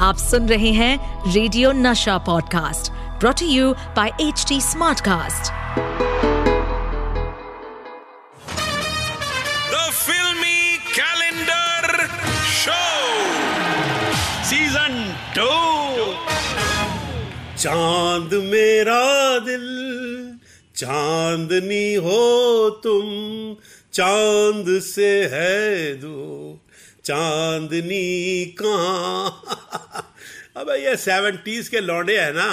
आप सुन रहे हैं radio Nasha podcast brought you by H T Smartcast the filmy calendar show season two Chand Mera Dil चांदनी हो तुम चाँद से है दो चांदनी कहाँ? अबे ये सेवेंटीज के लौंडे है ना,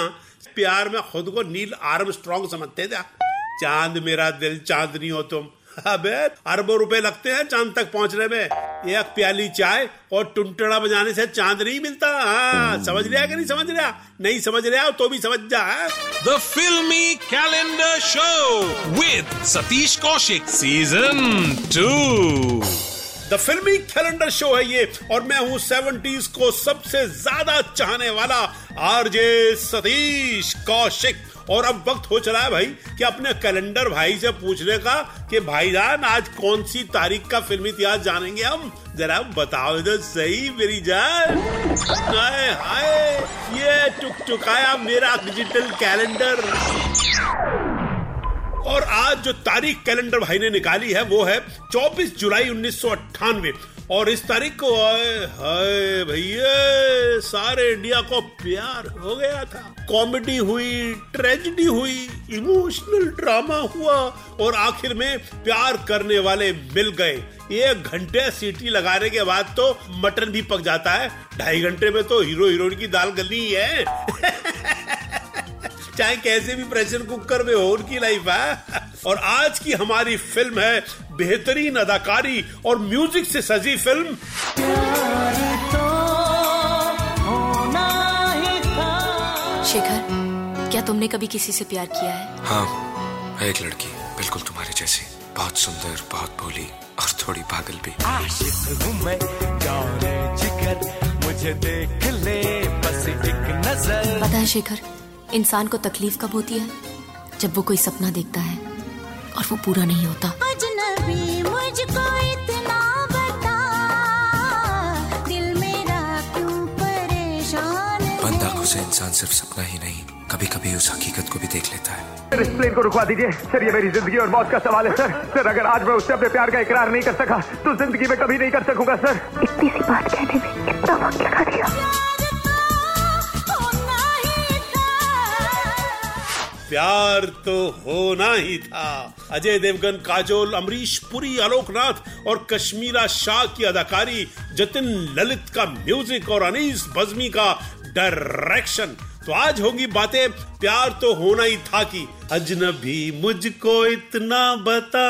प्यार में खुद को नील आर्म स्ट्रॉन्ग समझते थे चाँद मेरा दिल चांदनी हो तुम। अबे, अरबों रुपए लगते हैं चाँद तक पहुँचने में। एक प्याली चाय और टुनटड़ा बजाने से चाँद नहीं मिलता। हाँ समझ रहा कि नहीं समझ रहा नहीं समझ रहा तो भी समझ जा? The Filmy Calendar Show with Satish Kaushik, Season 2 the filmy calendar show है ये, और मैं हूँ सेवेंटीज को सबसे ज़्यादा चाहने वाला आरजे सतीश कौशिक। और अब वक्त हो चला है भाई कि अपने कैलेंडर भाई से पूछने का कि भाईजान, आज कौन सी तारीख का फिल्मी इतिहास जानेंगे हम? जरा बताओ तो सही मेरी जान हाय हाय। ये टुक टुकाया मेरा डिजिटल कैलेंडर और आज जो तारीख कैलेंडर भाई ने निकाली है, वो है 24 जुलाई उन्नीस सौ अट्ठानवे। और इस तारीख को हाय भैया, सारे इंडिया को प्यार हो गया था। कॉमेडी हुई, ट्रेजिडी हुई, इमोशनल ड्रामा हुआ और आखिर में प्यार करने वाले मिल गए। एक घंटे सीटी लगाने के बाद तो मटन भी पक जाता है। ढाई घंटे में तो हीरो हीरोइन की दाल गली है। चाहे कैसे भी प्रेशर कुकर में हो उनकी लाइफ है। और आज की हमारी फ़िल्म है बेहतरीन अदाकारी और म्यूज़िक से सजी फ़िल्म तो शेखर क्या तुमने कभी किसी से प्यार किया है? हाँ एक लड़की बिल्कुल तुम्हारे जैसी। बहुत सुंदर बहुत भोली और थोड़ी पागल भी। आशिक हूँ मैं जाने जिगर मुझे देख ले बस एक नज़र। पता है शेखर इंसान को तकलीफ़ कब होती है? जब वो कोई सपना देखता है और वो पूरा नहीं होता। अजनबी मुझको इतना बता। दिल मेरा क्यों परेशान है? बंद इंसान सिर्फ़ सपना ही नहीं कभी कभी उस हकीकत को भी देख लेता है। सर इस प्लेन को रुकवा दीजिए। सर ये मेरी ज़िंदगी और मौत का सवाल है सर। सर अगर आज मैं उससे अपने प्यार का इकरार नहीं कर सका तो ज़िंदगी में कभी नहीं कर सकूँगा सर। इतनी सी बात कहने में इतना वक्त लगा दिया। प्यार तो होना ही था। अजय देवगन, काजोल, अमरीश, पुरी, आलोकनाथ और कश्मीरा शाह की अदाकारी, जतिन ललित का म्यूज़िक और अनीस बजमी का डायरेक्शन। तो आज होगी बातें, प्यार तो होना ही था कि। अजनबी मुझको इतना बता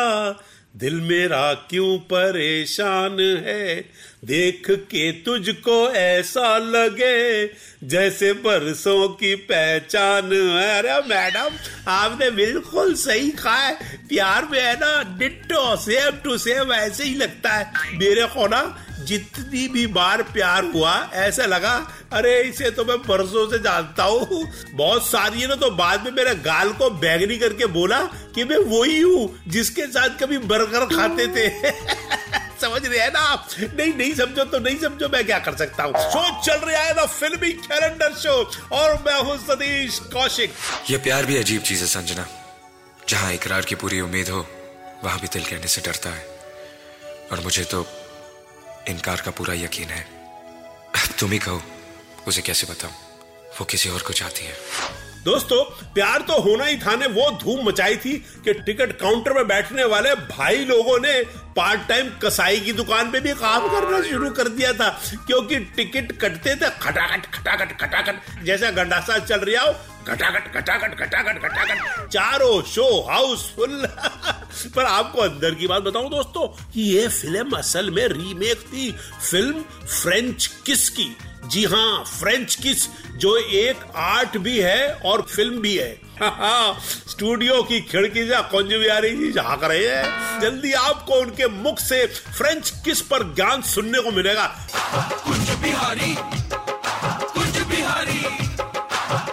दिल मेरा क्यों परेशान है? देख के तुझको ऐसा लगे जैसे बरसों की पहचान है। अरे मैडम, आपने बिल्कुल सही कहा है। प्यार में है ना, डिट्टो सेम टू सेम ऐसे ही लगता है। मेरे को ना जितनी भी बार प्यार हुआ, ऐसा लगा, अरे, इसे तो मैं बरसों से जानता हूँ। बहुत सारी है ना तो बाद में मेरे गाल को बैगनी करके बोला कि मैं वही हूँ जिसके साथ कभी बर्गर खाते थे। समझ रहे हैं ना नहीं नहीं समझो तो नहीं समझो मैं क्या कर सकता हूँ। शो चल रहा है ना फिल्मी कैलेंडर शो और मैं हूँ सतीश कौशिक। ये प्यार भी अजीब चीज़ है, संजना। जहाँ इकरार की पूरी उम्मीद हो, वहाँ भी दिल कहने से डरता है। और मुझे तो इनकार का पूरा यकीन है। अब तुम ही कहो, उसे कैसे बताऊँ? वो किसी और को चाहती है। दोस्तों, प्यार तो होना ही था ने, वो धूम मचाई थी कि टिकट काउंटर में बैठने वाले भाई लोगों ने पार्ट टाइम कसाई की दुकान पे भी काम करना शुरू कर दिया था, क्योंकि टिकट कटते थे, खटाखट खटाखट खटाखट, जैसा गंडासा चल रहा हो खटाखट खटाखट खटाखट खटाखट, चारों शो हाउसफुल पर आपको अंदर की बात बताऊँ दोस्तों, कि ये फ़िल्म असल में रीमेक थी। फ़िल्म फ्रेंच किस की? जी हाँ फ्रेंच किस, जो एक आर्ट भी है और फ़िल्म भी है। स्टूडियो की खिड़की से कुंज बिहारी जी झाँक रहे हैं। जल्दी आपको उनके मुख से फ्रेंच किस पर ज्ञान सुनने को मिलेगा। बिहारी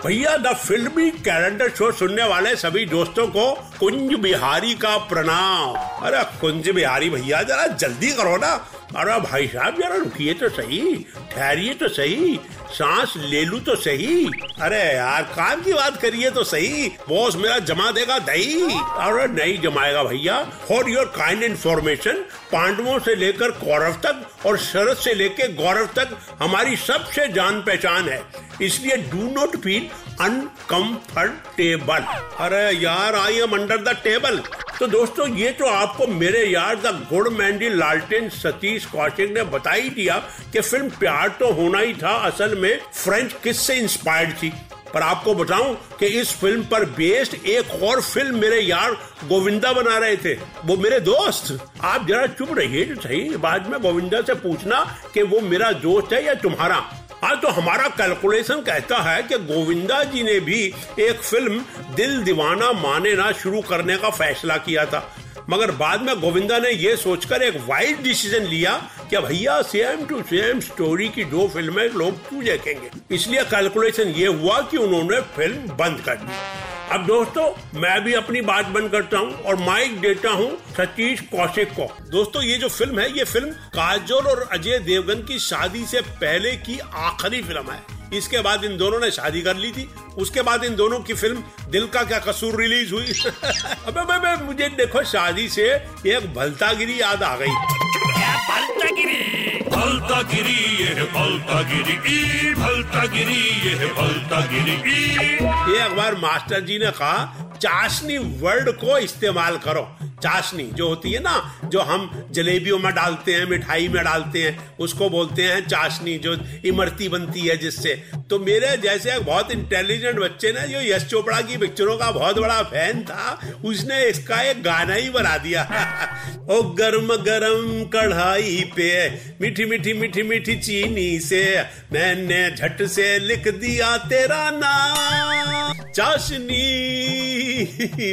भैया, द फिल्मी कैलेंडर शो सुनने वाले सभी दोस्तों को कुंज बिहारी का प्रणाम। अरे, कुंज बिहारी भैया, जरा जल्दी करो ना। अरे भाई साहब, जरा रुकिए तो सही, ठहरिए तो सही, सांस ले लू तो सही। अरे यार काम की बात करिए तो सही, बॉस मेरा जमा देगा दही। अरे नहीं जमाएगा भैया फॉर योर काइंड इन्फॉर्मेशन पांडवों से लेकर कौरव तक और शरद से लेकर गौरव तक हमारी सबसे जान पहचान है। इसलिए डू नॉट फील अनकंफर्टेबल अरे यार I am under the table तो दोस्तों, ये तो आपको मेरे यार द गुड मैंडी लालटेन सतीश कौशिक ने बता ही दिया कि फ़िल्म प्यार तो होना ही था, असल में फ्रेंच किस से इंस्पायर्ड थी? पर आपको बताऊँ कि इस फ़िल्म पर बेस्ड एक और फ़िल्म मेरे यार गोविंदा बना रहे थे। वो मेरे दोस्त। आप जरा चुप रहिए, सही? बाद में गोविंदा से पूछना कि वो मेरा दोस्त है या तुम्हारा। हाँ तो हमारा कैलकुलेशन कहता है कि गोविंदा जी ने भी एक फ़िल्म दिल दीवाना माने ना शुरू करने का फैसला किया था। मगर बाद में गोविंदा ने यह सोचकर एक वाइड डिसीज़न लिया कि भैया सेम टू सेम स्टोरी की दो फ़िल्में लोग क्यों देखेंगे? इसलिए कैलकुलेशन ये हुआ कि उन्होंने फ़िल्म बंद कर दी। अब दोस्तों मैं भी अपनी बात बंद करता हूँ और माइक देता हूँ सतीश कौशिक को। दोस्तों ये जो फ़िल्म है ये फ़िल्म काजोल और अजय देवगन की शादी से पहले की आखिरी फ़िल्म है। इसके बाद इन दोनों ने शादी कर ली थी। उसके बाद इन दोनों की फ़िल्म दिल का क्या कसूर रिलीज़ हुई। अबे बे, बे, मुझे देखो शादी से एक भलतागिरी याद आ गई। भलता गिरी ये भलता गिरी ई भलता गिरी ये भलता गिरी ई। ये अखबार मास्टर जी ने कहा, चाशनी वर्ड को इस्तेमाल करो। चाशनी जो होती है ना, जो हम जलेबियों में डालते हैं, मिठाई में डालते हैं, उसको बोलते हैं चाशनी, जो इमरती बनती है जिससे। तो मेरे जैसे बहुत इंटेलिजेंट बच्चे ने, जो यश चोपड़ा की पिक्चरों का बहुत बड़ा फ़ैन था, उसने इसका एक गाना ही बना दिया। ओ गरम गरम कढ़ाई पे, मीठी मीठी मीठी मीठी चीनी से, मैंने झट से लिख दिया तेरा नाम। चाशनी,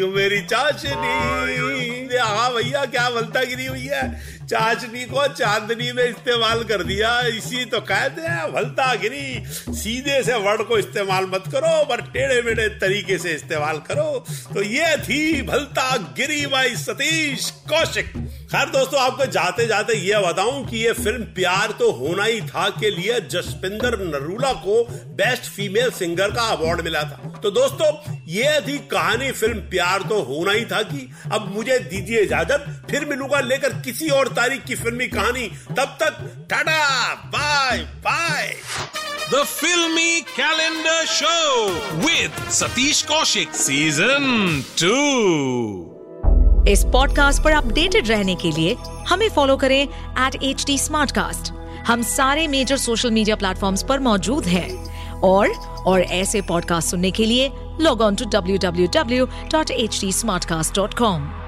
मेरी चाशनी। हाँ भैया, क्या बलता गिरी हुई है चाशनी को चांदनी में इस्तेमाल कर दिया। इसी तो कहते हैं भलता गिरी सीधे से वर्ड को इस्तेमाल मत करो, पर टेढ़े मेढ़े तरीके से इस्तेमाल करो। तो ये थी भलता गिरी बाई सतीश कौशिक। खैर दोस्तों, आपको जाते जाते ये बताऊँ कि ये फ़िल्म प्यार तो होना ही था के लिए जसपिंदर नरूला को बेस्ट फीमेल सिंगर का अवार्ड मिला था। तो दोस्तों, ये थी कहानी फ़िल्म प्यार तो होना ही था कि, अब मुझे दीजिए इजाज़त फिर मिलूँगा लेकर किसी और तारीख की फिल्मी कहानी। तब तक tata bye bye. The Filmy Calendar Show with Satish Kaushik Season 2. इस पॉडकास्ट पर अपडेटेड रहने के लिए हमें फॉलो करें एट एच डी हम सारे मेजर सोशल मीडिया प्लेटफॉर्म्स पर मौजूद हैं। और और ऐसे पॉडकास्ट सुनने के लिए log on to W W W dot H D Smartcast dot com